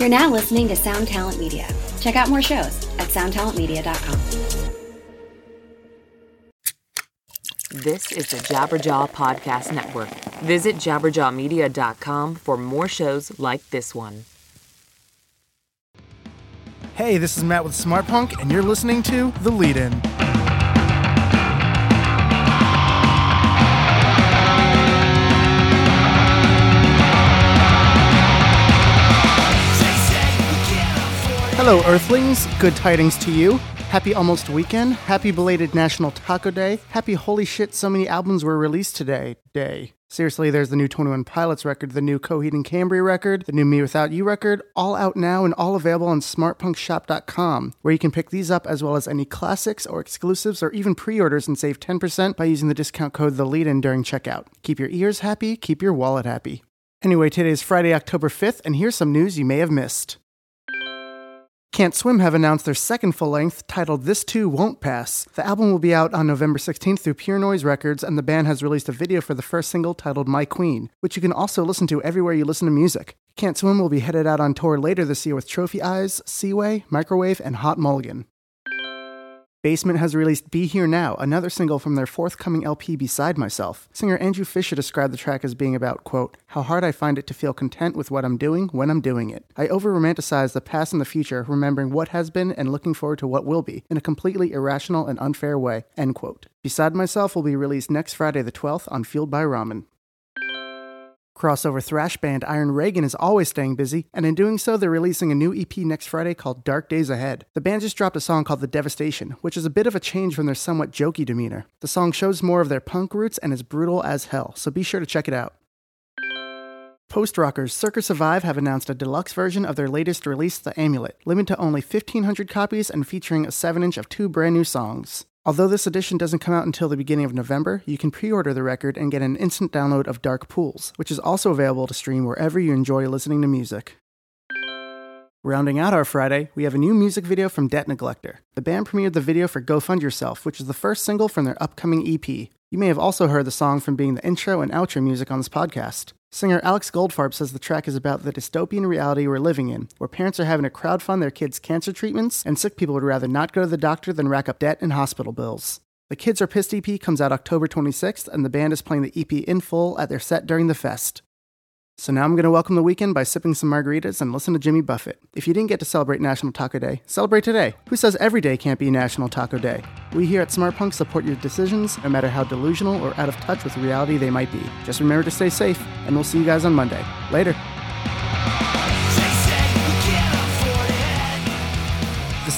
You're now listening to Sound Talent Media. Check out more shows at soundtalentmedia.com. This is the Jabberjaw Podcast Network. Visit jabberjawmedia.com for more shows like this one. Hey, this is Matt with Smart Punk, and you're listening to The Lead In. Hello, Earthlings. Good tidings to you. Happy almost weekend. Happy belated National Taco Day. Happy holy shit, so many albums were released today. Day. Seriously, there's the new 21 Pilots record, the new Coheed and Cambria record, the new mewithoutYou record, all out now and all available on smartpunkshop.com, where you can pick these up as well as any classics or exclusives or even pre-orders and save 10% by using the discount code the lead in during checkout. Keep your ears happy, keep your wallet happy. Anyway, today is Friday, October 5th, and here's some news you may have missed. Can't Swim have announced their second full length titled This Too Won't Pass. The album will be out on November 16th through Pure Noise Records, and the band has released a video for the first single titled My Queen, which you can also listen to everywhere you listen to music. Can't Swim will be headed out on tour later this year with Trophy Eyes, Seaway, Microwave, and Hot Mulligan. Basement has released Be Here Now, another single from their forthcoming LP Beside Myself. Singer Andrew Fisher described the track as being about, quote, how hard I find it to feel content with what I'm doing when I'm doing it. I over romanticize the past and the future, remembering what has been and looking forward to what will be, in a completely irrational and unfair way, end quote. Beside Myself will be released next Friday the 12th on Fueled by Ramen. Crossover thrash band Iron Reagan is always staying busy, and in doing so, they're releasing a new EP next Friday called Dark Days Ahead. The band just dropped a song called The Devastation, which is a bit of a change from their somewhat jokey demeanor. The song shows more of their punk roots and is brutal as hell, so be sure to check it out. Post rockers Circa Survive have announced a deluxe version of their latest release, The Amulet, limited to only 1,500 copies and featuring a 7 inch of two brand new songs. Although this edition doesn't come out until the beginning of November, you can pre order the record and get an instant download of Dark Pools, which is also available to stream wherever you enjoy listening to music. Rounding out our Friday, we have a new music video from Debt Neglector. The band premiered the video for Go Fund Yourself, which is the first single from their upcoming EP. You may have also heard the song from being the intro and outro music on this podcast. Singer Alex Goldfarb says the track is about the dystopian reality we're living in, where parents are having to crowdfund their kids' cancer treatments, and sick people would rather not go to the doctor than rack up debt and hospital bills. The Kids Are Pissed EP comes out October 26th, and the band is playing the EP in full at their set during the fest. So now I'm going to welcome the weekend by sipping some margaritas and listen to Jimmy Buffett. If you didn't get to celebrate National Taco Day, celebrate today. Who says every day can't be National Taco Day? We here at Smart Punk support your decisions, no matter how delusional or out of touch with reality they might be. Just remember to stay safe, and we'll see you guys on Monday. Later.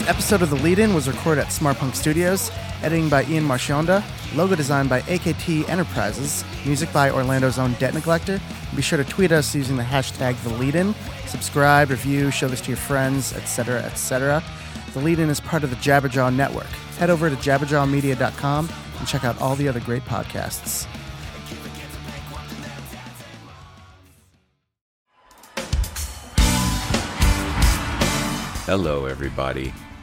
Episode of The Lead In was recorded at Smart Punk Studios, editing by Ian Marchionda, logo designed by AKT Enterprises, music by Orlando's own Debt Neglector. Be sure to tweet us using the hashtag The Lead In, subscribe, review, show this to your friends, etc., etc. The Lead In is part of the Jabberjaw Network. Head over to jabberjawmedia.com and check out all the other great podcasts. Hello, everybody.